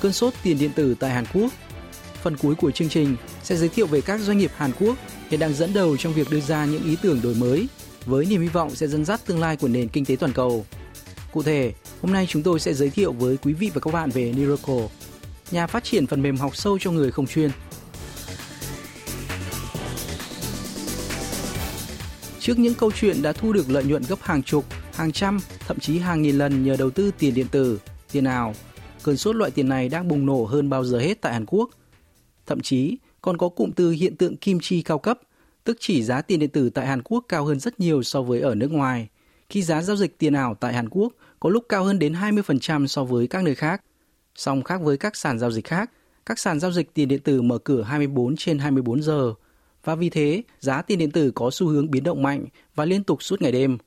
cơn sốt tiền điện tử tại Hàn Quốc. Phần cuối của chương trình sẽ giới thiệu về các doanh nghiệp Hàn Quốc hiện đang dẫn đầu trong việc đưa ra những ý tưởng đổi mới với niềm hy vọng sẽ dẫn dắt tương lai của nền kinh tế toàn cầu. Cụ thể, hôm nay chúng tôi sẽ giới thiệu với quý vị và các bạn về Miracle, nhà phát triển phần mềm học sâu cho người không chuyên. Trước những câu chuyện đã thu được lợi nhuận gấp hàng chục, hàng trăm, thậm chí hàng nghìn lần nhờ đầu tư tiền điện tử, tiền ảo, cơn sốt loại tiền này đang bùng nổ hơn bao giờ hết tại Hàn Quốc. Thậm chí còn có cụm từ hiện tượng kim chi cao cấp, tức chỉ giá tiền điện tử tại Hàn Quốc cao hơn rất nhiều so với ở nước ngoài, khi giá giao dịch tiền ảo tại Hàn Quốc có lúc cao hơn đến 20% so với các nơi khác. Song khác với các sàn giao dịch khác, các sàn giao dịch tiền điện tử mở cửa 24 trên 24 giờ, và vì thế giá tiền điện tử có xu hướng biến động mạnh và liên tục suốt ngày đêm.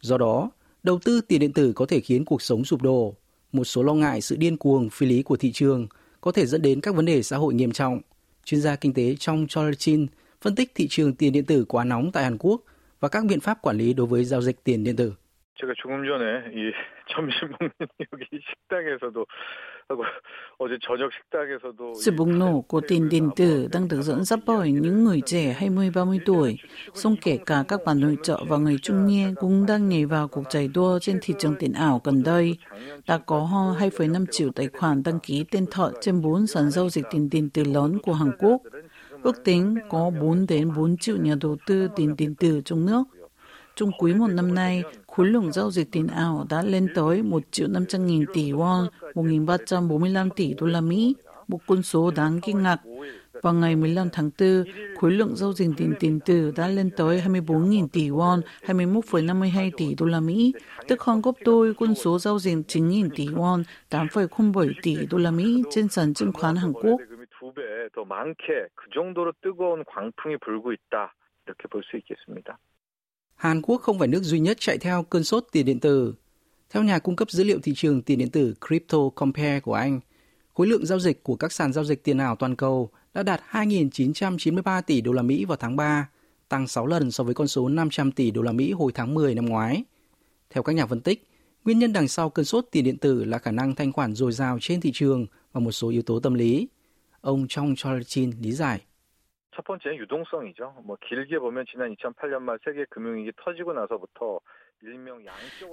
Do đó, đầu tư tiền điện tử có thể khiến cuộc sống sụp đổ Một số lo ngại sự điên cuồng phi lý của thị trường có thể dẫn đến các vấn đề xã hội nghiêm trọng. Chuyên gia kinh tế trong Chin phân tích thị trường tiền điện tử quá nóng tại Hàn Quốc và các biện pháp quản lý đối với giao dịch tiền điện tử. 제가 조금 전에 이 점심 먹는 여기 식당에서도 하고 어제 저녁 식당에서도 Sự bùng nổ của tiền điện tử đang được dẫn dắt bởi những người trẻ 20-30 tuổi, song kể cả các bà nội trợ và người trung niên cũng đang nhảy vào cuộc chạy đua trên thị trường tiền ảo gần đây. Đã có hơn 2,5 triệu tài khoản đăng ký tên thật trên 4 sàn giao dịch tiền điện tử lớn của Hàn Quốc. Ước tính có 4 đến 4 triệu nhà đầu tư tiền điện tử trong nước. Trong quý một năm nay, khối lượng giao dịch tiền ảo đã lên tới 1 triệu 500 nghìn tỷ won, 1.345 tỷ đô la Mỹ, một con số đáng kinh ngạc. Vào ngày 15 tháng 4, khối lượng giao dịch tiền điện tử đã lên tới 24.000 tỷ won, 21,52 tỷ đô la Mỹ, tức hơn gấp đôi con số giao dịch 9.000 tỷ won, 8,07 tỷ đô la Mỹ trên sàn chứng khoán Hàn Quốc. 두배더 많게 그 정도로 뜨거운 광풍이 불고 있다 이렇게 볼 수 있겠습니다. Hàn Quốc không phải nước duy nhất chạy theo cơn sốt tiền điện tử. Theo nhà cung cấp dữ liệu thị trường tiền điện tử Crypto Compare của Anh, khối lượng giao dịch của các sàn giao dịch tiền ảo toàn cầu đã đạt 2.993 tỷ đô la Mỹ vào tháng 3, tăng 6 lần so với con số 500 tỷ đô la Mỹ hồi tháng 10 năm ngoái. Theo các nhà phân tích, nguyên nhân đằng sau cơn sốt tiền điện tử là khả năng thanh khoản dồi dào trên thị trường và một số yếu tố tâm lý. Ông Trong Cholchin lý giải. 첫 번째는 유동성이죠. 뭐 길게 보면 지난 2008년 말 세계 금융위기 터지고 나서부터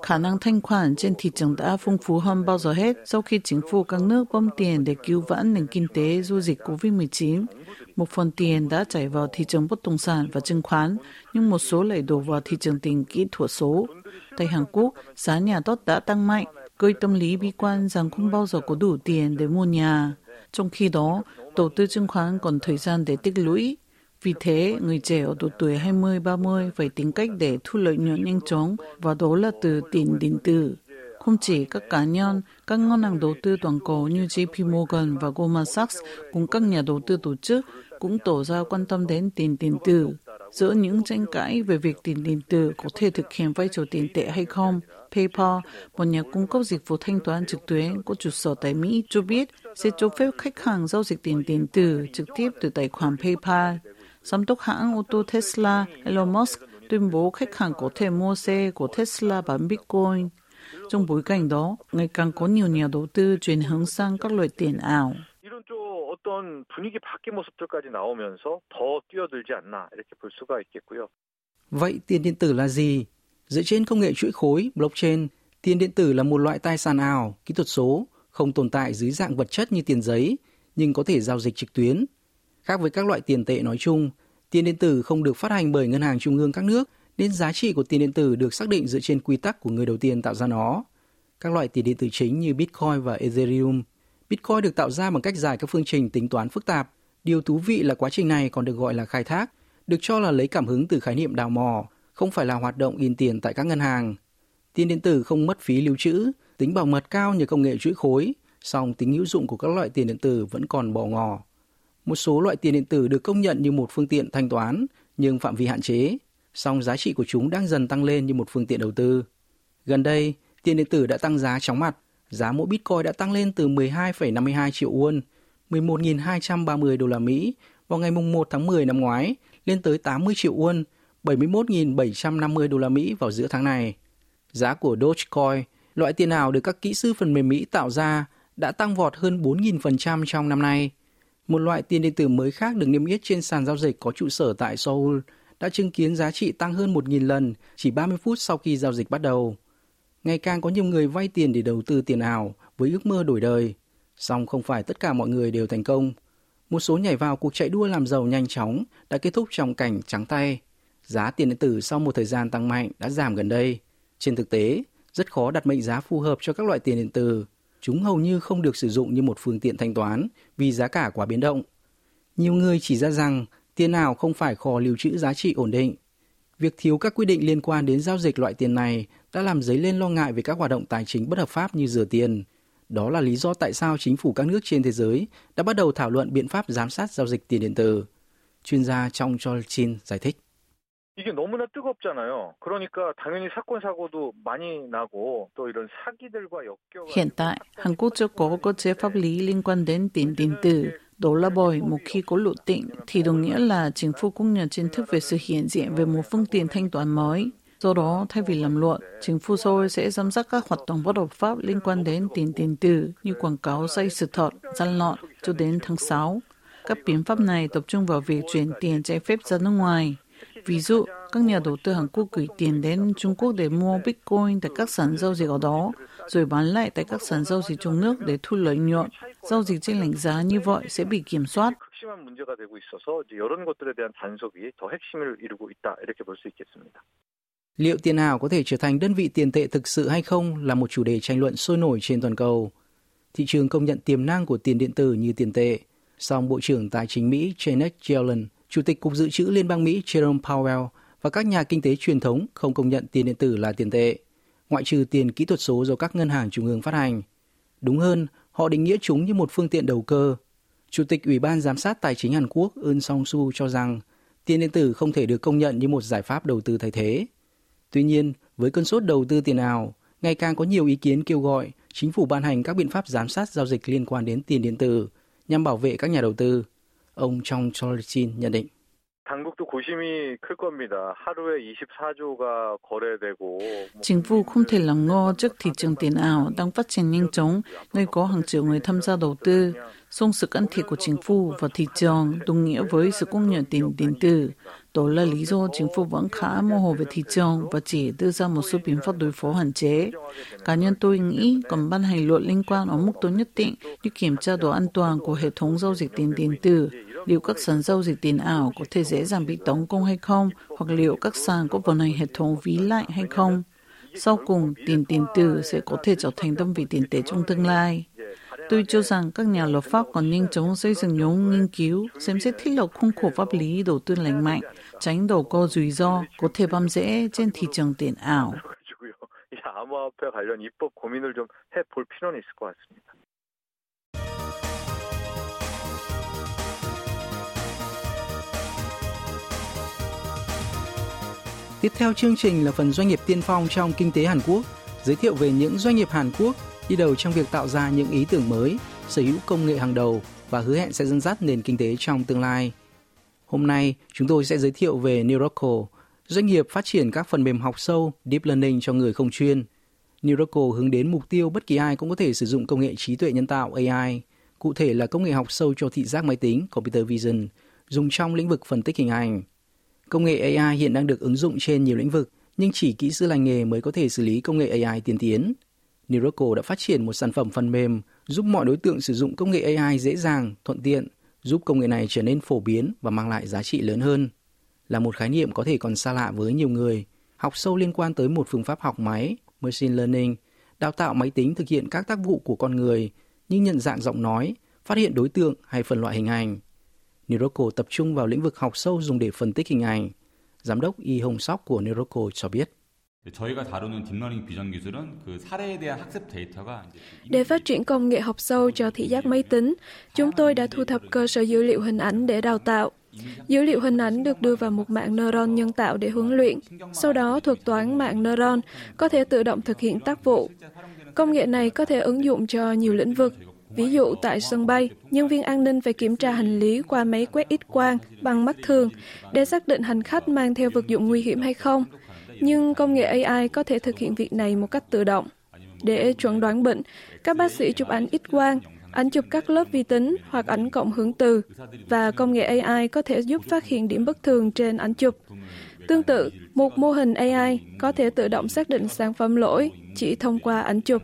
Khả năng thanh khoản trên thị trường đã phong phú hơn bao giờ hết sau khi chính phủ các nước bơm tiền để cứu vãn nền kinh tế do dịch COVID-19. Một phần tiền đã chảy vào thị trường bất động sản và chứng khoán, nhưng một số lại đổ vào thị trường tiền kỹ thuật số. Tại Hàn Quốc, giá nhà tốt đã tăng mạnh, gây tâm lý bi quan rằng không bao giờ có đủ tiền để mua nhà. Trong khi đó, đầu tư chứng khoán còn thời gian để tích lũy. Vì thế, người trẻ ở độ tuổi 20-30 phải tìm cách để thu lợi nhuận nhanh chóng và đó là từ tiền điện tử. Không chỉ các cá nhân, các ngân hàng đầu tư toàn cầu như JP Morgan và Goldman Sachs cùng các nhà đầu tư tổ chức cũng tỏ ra quan tâm đến tiền điện tử. Giữa những tranh cãi về việc tiền điện tử có thể thực hiện vai trò tiền tệ hay không, PayPal, một nhà cung cấp dịch vụ thanh toán trực tuyến có trụ sở tại Mỹ, cho biết sẽ cho phép khách hàng giao dịch tiền điện tử trực tiếp từ tài khoản PayPal. Giám đốc hãng ô tô Tesla Elon Musk tuyên bố khách hàng có thể mua xe của Tesla bằng Bitcoin. Trong bối cảnh đó, ngày càng có nhiều nhà đầu tư chuyển hướng sang các loại tiền ảo. 이런 좀 어떤 분위기 바뀐 모습들까지 나오면서 더 뛰어들지 않나 이렇게 볼 수가 있겠고요. Vậy tiền điện tử là gì? Dựa trên công nghệ chuỗi khối, blockchain, tiền điện tử là một loại tài sản ảo, kỹ thuật số, không tồn tại dưới dạng vật chất như tiền giấy, nhưng có thể giao dịch trực tuyến. Khác với các loại tiền tệ nói chung, tiền điện tử không được phát hành bởi ngân hàng trung ương các nước, nên giá trị của tiền điện tử được xác định dựa trên quy tắc của người đầu tiên tạo ra nó. Các loại tiền điện tử chính như Bitcoin và Ethereum. Bitcoin được tạo ra bằng cách giải các phương trình tính toán phức tạp. Điều thú vị là quá trình này còn được gọi là khai thác, được cho là lấy cảm hứng từ khái niệm đào mò, không phải là hoạt động in tiền tại các ngân hàng. Tiền điện tử không mất phí lưu trữ, tính bảo mật cao nhờ công nghệ chuỗi khối, song tính hữu dụng của các loại tiền điện tử vẫn còn bỏ ngỏ. Một số loại tiền điện tử được công nhận như một phương tiện thanh toán, nhưng phạm vi hạn chế, song giá trị của chúng đang dần tăng lên như một phương tiện đầu tư. Gần đây, tiền điện tử đã tăng giá chóng mặt, giá mỗi Bitcoin đã tăng lên từ 12,52 triệu won, 11.230 đô la Mỹ vào ngày 1 tháng 10 năm ngoái lên tới 80 triệu won, 71.750 đô la Mỹ vào giữa tháng này. Giá của Dogecoin, loại tiền ảo được các kỹ sư phần mềm Mỹ tạo ra, đã tăng vọt hơn 4.000% trong năm nay. Một loại tiền điện tử mới khác được niêm yết trên sàn giao dịch có trụ sở tại Seoul đã chứng kiến giá trị tăng hơn 1.000 lần chỉ 30 phút sau khi giao dịch bắt đầu. Ngày càng có nhiều người vay tiền để đầu tư tiền ảo với ước mơ đổi đời. Song không phải tất cả mọi người đều thành công. Một số nhảy vào cuộc chạy đua làm giàu nhanh chóng đã kết thúc trong cảnh trắng tay. Giá tiền điện tử sau một thời gian tăng mạnh đã giảm gần đây. Trên thực tế, rất khó đặt mệnh giá phù hợp cho các loại tiền điện tử. Chúng hầu như không được sử dụng như một phương tiện thanh toán vì giá cả quá biến động. Nhiều người chỉ ra rằng tiền ảo không phải kho lưu trữ giá trị ổn định. Việc thiếu các quy định liên quan đến giao dịch loại tiền này đã làm dấy lên lo ngại về các hoạt động tài chính bất hợp pháp như rửa tiền. Đó là lý do tại sao chính phủ các nước trên thế giới đã bắt đầu thảo luận biện pháp giám sát giao dịch tiền điện tử. Chuyên gia trong Chin giải thích. 이게 너무나 뜨겁잖아요. 그러니까 당연히 사건 사고도 많이 나고 또 이런 사기들과 엮여 Hiện tại, Hàn Quốc chưa có cơ chế pháp lý liên quan đến tiền điện tử. đó là bởi một khi có lộ tịnh thì đồng nghĩa là chính phủ cũng nhận chính thức về sự hiện diện về một phương tiện thanh toán mới. Do đó, thay vì làm luận, chính phủ Seoul sẽ giám sát các hoạt động bất hợp pháp liên quan đến tiền tiền tử như quảng cáo sai sự thật, gian lận cho đến tháng 6. Các biện pháp này tập trung vào việc chuyển tiền trái phép ra nước ngoài. Ví dụ, các nhà đầu tư Hàn Quốc gửi tiền đến Trung Quốc để mua Bitcoin tại các sàn giao dịch ở đó, rồi bán lại tại các sàn giao dịch trong nước để thu lợi nhuận. Giao dịch trên lệnh giá như vậy sẽ bị kiểm soát. Liệu tiền ảo có thể trở thành đơn vị tiền tệ thực sự hay không là một chủ đề tranh luận sôi nổi trên toàn cầu. Thị trường công nhận tiềm năng của tiền điện tử như tiền tệ, song Bộ trưởng Tài chính Mỹ Janet Yellen, Chủ tịch Cục Dự trữ Liên bang Mỹ Jerome Powell và các nhà kinh tế truyền thống không công nhận tiền điện tử là tiền tệ ngoại trừ tiền kỹ thuật số do các ngân hàng trung ương phát hành. Đúng hơn, họ định nghĩa chúng như một phương tiện đầu cơ. Chủ tịch Ủy ban Giám sát Tài chính Hàn Quốc Eun Song-su cho rằng tiền điện tử không thể được công nhận như một giải pháp đầu tư thay thế. Tuy nhiên, với cơn sốt đầu tư tiền ảo, ngày càng có nhiều ý kiến kêu gọi chính phủ ban hành các biện pháp giám sát giao dịch liên quan đến tiền điện tử nhằm bảo vệ các nhà đầu tư. Ông Trong Cholchin nhận định. 당국도 고심이 클 겁니다. 하루에 24조가 거래되고 Chính phủ không thể lắng ngô trước thị trường tiền ảo đang phát triển nhanh chóng, nơi có hàng triệu người tham gia đầu tư. Song sự can thiệp của chính phủ vào thị trường đồng nghĩa với sự công nhận tiền điện tử. Đó là lý do chính phủ vẫn khá mơ hồ về thị trường và chỉ đưa ra một số biện pháp đối phó hạn chế. Cá nhân tôi nghĩ còn ban hành luật liên quan ở mức độ nhất định như kiểm tra độ an toàn của hệ thống giao dịch tiền điện tử, liệu các sàn giao dịch tiền ảo có thể dễ dàng bị tấn công hay không, hoặc liệu các sàn có vận hành hệ thống ví lại hay không. Sau cùng, tiền điện tử sẽ có thể trở thành đơn vị tiền tệ trong tương lai. Tôi cho rằng các nhà lập pháp còn nhanh chóng xây dựng nhóm nghiên cứu, xem xét thiết lập khung khổ pháp lý đầu tư lành mạnh, tránh đầu cơ rủi ro có thể băm rễ trên thị trường tiền ảo. 가지고요. 이 암호화폐 관련 입법 고민을 좀 해볼 필요는 있을 것 같습니다. Tiếp theo chương trình là phần doanh nghiệp tiên phong trong kinh tế Hàn Quốc, giới thiệu về những doanh nghiệp Hàn Quốc đi đầu trong việc tạo ra những ý tưởng mới, sở hữu công nghệ hàng đầu và hứa hẹn sẽ dẫn dắt nền kinh tế trong tương lai. Hôm nay, chúng tôi sẽ giới thiệu về Neuroco, doanh nghiệp phát triển các phần mềm học sâu Deep Learning cho người không chuyên. Neuroco hướng đến mục tiêu bất kỳ ai cũng có thể sử dụng công nghệ trí tuệ nhân tạo AI, cụ thể là công nghệ học sâu cho thị giác máy tính Computer Vision, dùng trong lĩnh vực phân tích hình ảnh. Công nghệ AI hiện đang được ứng dụng trên nhiều lĩnh vực, nhưng chỉ kỹ sư lành nghề mới có thể xử lý công nghệ AI tiên tiến. Neuroco đã phát triển một sản phẩm phần mềm giúp mọi đối tượng sử dụng công nghệ AI dễ dàng, thuận tiện, giúp công nghệ này trở nên phổ biến và mang lại giá trị lớn hơn. Là một khái niệm có thể còn xa lạ với nhiều người, học sâu liên quan tới một phương pháp học máy, machine learning, đào tạo máy tính thực hiện các tác vụ của con người như nhận dạng giọng nói, phát hiện đối tượng hay phân loại hình ảnh. Neuracle tập trung vào lĩnh vực học sâu dùng để phân tích hình ảnh. Giám đốc Y Hồng Sóc của Neuracle cho biết. Để phát triển công nghệ học sâu cho thị giác máy tính, chúng tôi đã thu thập cơ sở dữ liệu hình ảnh để đào tạo. Dữ liệu hình ảnh được đưa vào một mạng neuron nhân tạo để huấn luyện. Sau đó, thuật toán mạng neuron có thể tự động thực hiện tác vụ. Công nghệ này có thể ứng dụng cho nhiều lĩnh vực. Ví dụ tại sân bay, nhân viên an ninh phải kiểm tra hành lý qua máy quét ít quang bằng mắt thường để xác định hành khách mang theo vật dụng nguy hiểm hay không. Nhưng công nghệ AI có thể thực hiện việc này một cách tự động. Để chuẩn đoán bệnh, các bác sĩ chụp ảnh ít quang ảnh chụp các lớp vi tính hoặc ảnh cộng hưởng từ và công nghệ AI có thể giúp phát hiện điểm bất thường trên ảnh chụp. Tương tự, một mô hình AI có thể tự động xác định sản phẩm lỗi chỉ thông qua ảnh chụp.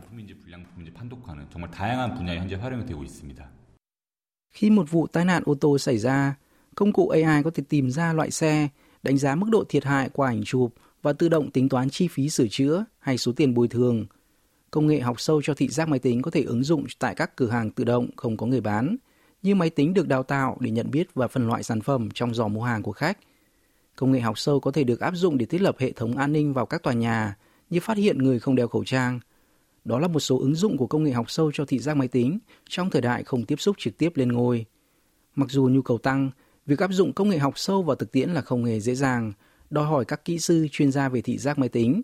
Khi một vụ tai nạn ô tô xảy ra, công cụ AI có thể tìm ra loại xe, đánh giá mức độ thiệt hại qua ảnh chụp và tự động tính toán chi phí sửa chữa hay số tiền bồi thường – Công nghệ học sâu cho thị giác máy tính có thể ứng dụng tại các cửa hàng tự động không có người bán, như máy tính được đào tạo để nhận biết và phân loại sản phẩm trong giỏ mua hàng của khách. Công nghệ học sâu có thể được áp dụng để thiết lập hệ thống an ninh vào các tòa nhà, như phát hiện người không đeo khẩu trang. Đó là một số ứng dụng của công nghệ học sâu cho thị giác máy tính trong thời đại không tiếp xúc trực tiếp lên ngôi. Mặc dù nhu cầu tăng, việc áp dụng công nghệ học sâu vào thực tiễn là không hề dễ dàng, đòi hỏi các kỹ sư chuyên gia về thị giác máy tính.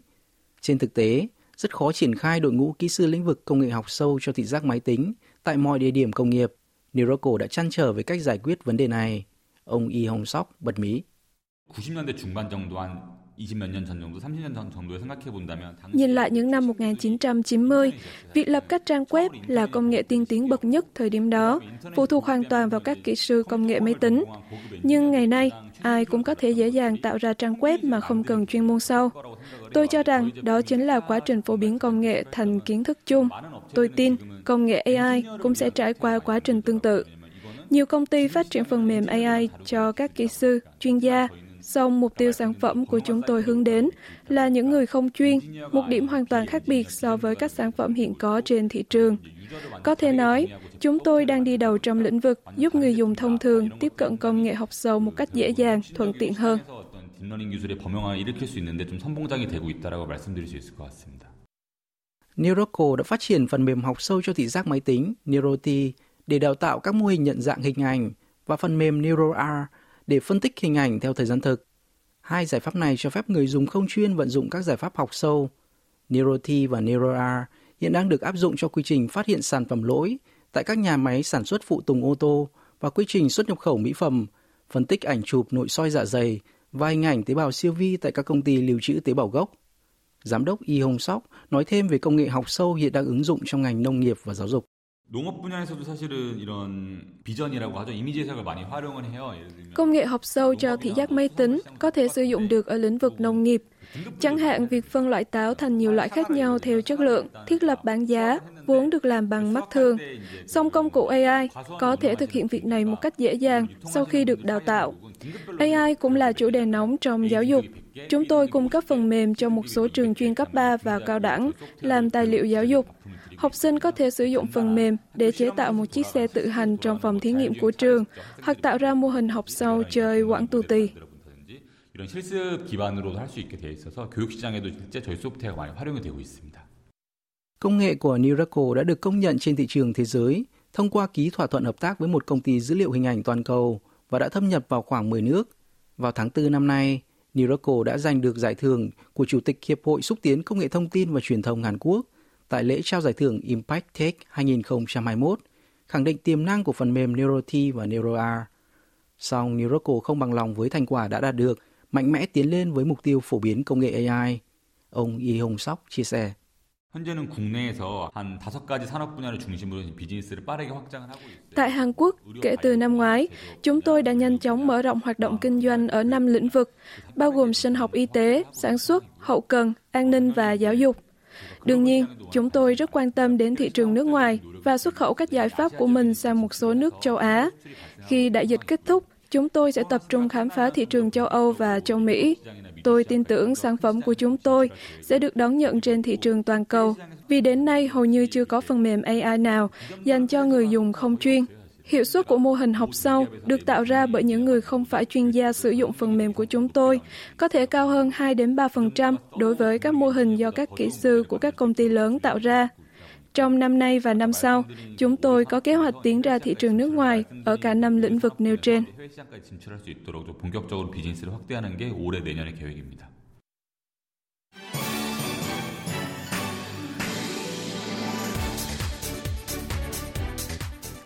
Trên thực tế, rất khó triển khai đội ngũ kỹ sư lĩnh vực công nghệ học sâu cho thị giác máy tính tại mọi địa điểm công nghiệp. Niracle đã chăn trở về cách giải quyết vấn đề này. Ông Y Hong Sok bật mí. 90년대 중반 정도 한 Nhìn lại những năm 1990, việc lập các trang web là công nghệ tiên tiến bậc nhất thời điểm đó, phụ thuộc hoàn toàn vào các kỹ sư công nghệ máy tính. Nhưng ngày nay, ai cũng có thể dễ dàng tạo ra trang web mà không cần chuyên môn sâu. Tôi cho rằng đó chính là quá trình phổ biến công nghệ thành kiến thức chung. Tôi tin công nghệ AI cũng sẽ trải qua quá trình tương tự. Nhiều công ty phát triển phần mềm AI cho các kỹ sư, chuyên gia Song mục tiêu sản phẩm của chúng tôi hướng đến là những người không chuyên, một điểm hoàn toàn khác biệt so với các sản phẩm hiện có trên thị trường. Có thể nói, chúng tôi đang đi đầu trong lĩnh vực giúp người dùng thông thường tiếp cận công nghệ học sâu một cách dễ dàng, thuận tiện hơn. Neuroco đã phát triển phần mềm học sâu cho thị giác máy tính Neuroti để đào tạo các mô hình nhận dạng hình ảnh và phần mềm NeuroR để phân tích hình ảnh theo thời gian thực. Hai giải pháp này cho phép người dùng không chuyên vận dụng các giải pháp học sâu. NeuroT và NeuroR hiện đang được áp dụng cho quy trình phát hiện sản phẩm lỗi tại các nhà máy sản xuất phụ tùng ô tô và quy trình xuất nhập khẩu mỹ phẩm, phân tích ảnh chụp nội soi dạ dày và hình ảnh tế bào siêu vi tại các công ty lưu trữ tế bào gốc. Giám đốc Y Hồng Sóc nói thêm về công nghệ học sâu hiện đang ứng dụng trong ngành nông nghiệp và giáo dục. 농업 분야에서도 사실은 이런 비전이라고 하죠. 이미지 해석을 많이 활용을 해요. Công nghệ học sâu cho thị giác máy tính có thể sử dụng được ở lĩnh vực nông nghiệp. Chẳng hạn việc phân loại táo thành nhiều loại khác nhau theo chất lượng, thiết lập bảng giá, vốn được làm bằng mắt thường. Song công cụ AI có thể thực hiện việc này một cách dễ dàng sau khi được đào tạo. AI cũng là chủ đề nóng trong giáo dục. Chúng tôi cung cấp phần mềm cho một số trường chuyên cấp 3 và cao đẳng làm tài liệu giáo dục. Học sinh có thể sử dụng phần mềm để chế tạo một chiếc xe tự hành trong phòng thí nghiệm của trường hoặc tạo ra mô hình học sâu chơi quảng tù tì. 이런 실습 기반으로도 할 있게 되어 있어서 교육 시장에도 실제 저희 소프트웨어가 많이 활용이 되고 있습니다. Công nghệ của Niracle đã được công nhận trên thị trường thế giới thông qua ký thỏa thuận hợp tác với một công ty dữ liệu hình ảnh toàn cầu và đã thâm nhập vào khoảng 10 nước. Vào tháng 4 năm nay, Niracle đã giành được giải thưởng của Chủ tịch Hiệp hội Xúc tiến Công nghệ Thông tin và Truyền thông Hàn Quốc tại lễ trao giải thưởng Impact Tech 2021, khẳng định tiềm năng của phần mềm NeuroT và NeuroR. Song Neuracle không bằng lòng với thành quả đã đạt được, mạnh mẽ tiến lên với mục tiêu phổ biến công nghệ AI. Ông Y Hong Sok chia sẻ. Tại Hàn Quốc, kể từ năm ngoái, chúng tôi đã nhanh chóng mở rộng hoạt động kinh doanh ở năm lĩnh vực, bao gồm sinh học y tế, sản xuất, hậu cần, an ninh và giáo dục. Đương nhiên, chúng tôi rất quan tâm đến thị trường nước ngoài và xuất khẩu các giải pháp của mình sang một số nước châu Á. Khi đại dịch kết thúc, chúng tôi sẽ tập trung khám phá thị trường châu Âu và châu Mỹ. Tôi tin tưởng sản phẩm của chúng tôi sẽ được đón nhận trên thị trường toàn cầu, vì đến nay hầu như chưa có phần mềm AI nào dành cho người dùng không chuyên. Hiệu suất của mô hình học sau được tạo ra bởi những người không phải chuyên gia sử dụng phần mềm của chúng tôi có thể cao hơn 2 đến 3% đối với các mô hình do các kỹ sư của các công ty lớn tạo ra. Trong năm nay và năm sau, chúng tôi có kế hoạch tiến ra thị trường nước ngoài ở cả năm lĩnh vực nêu trên.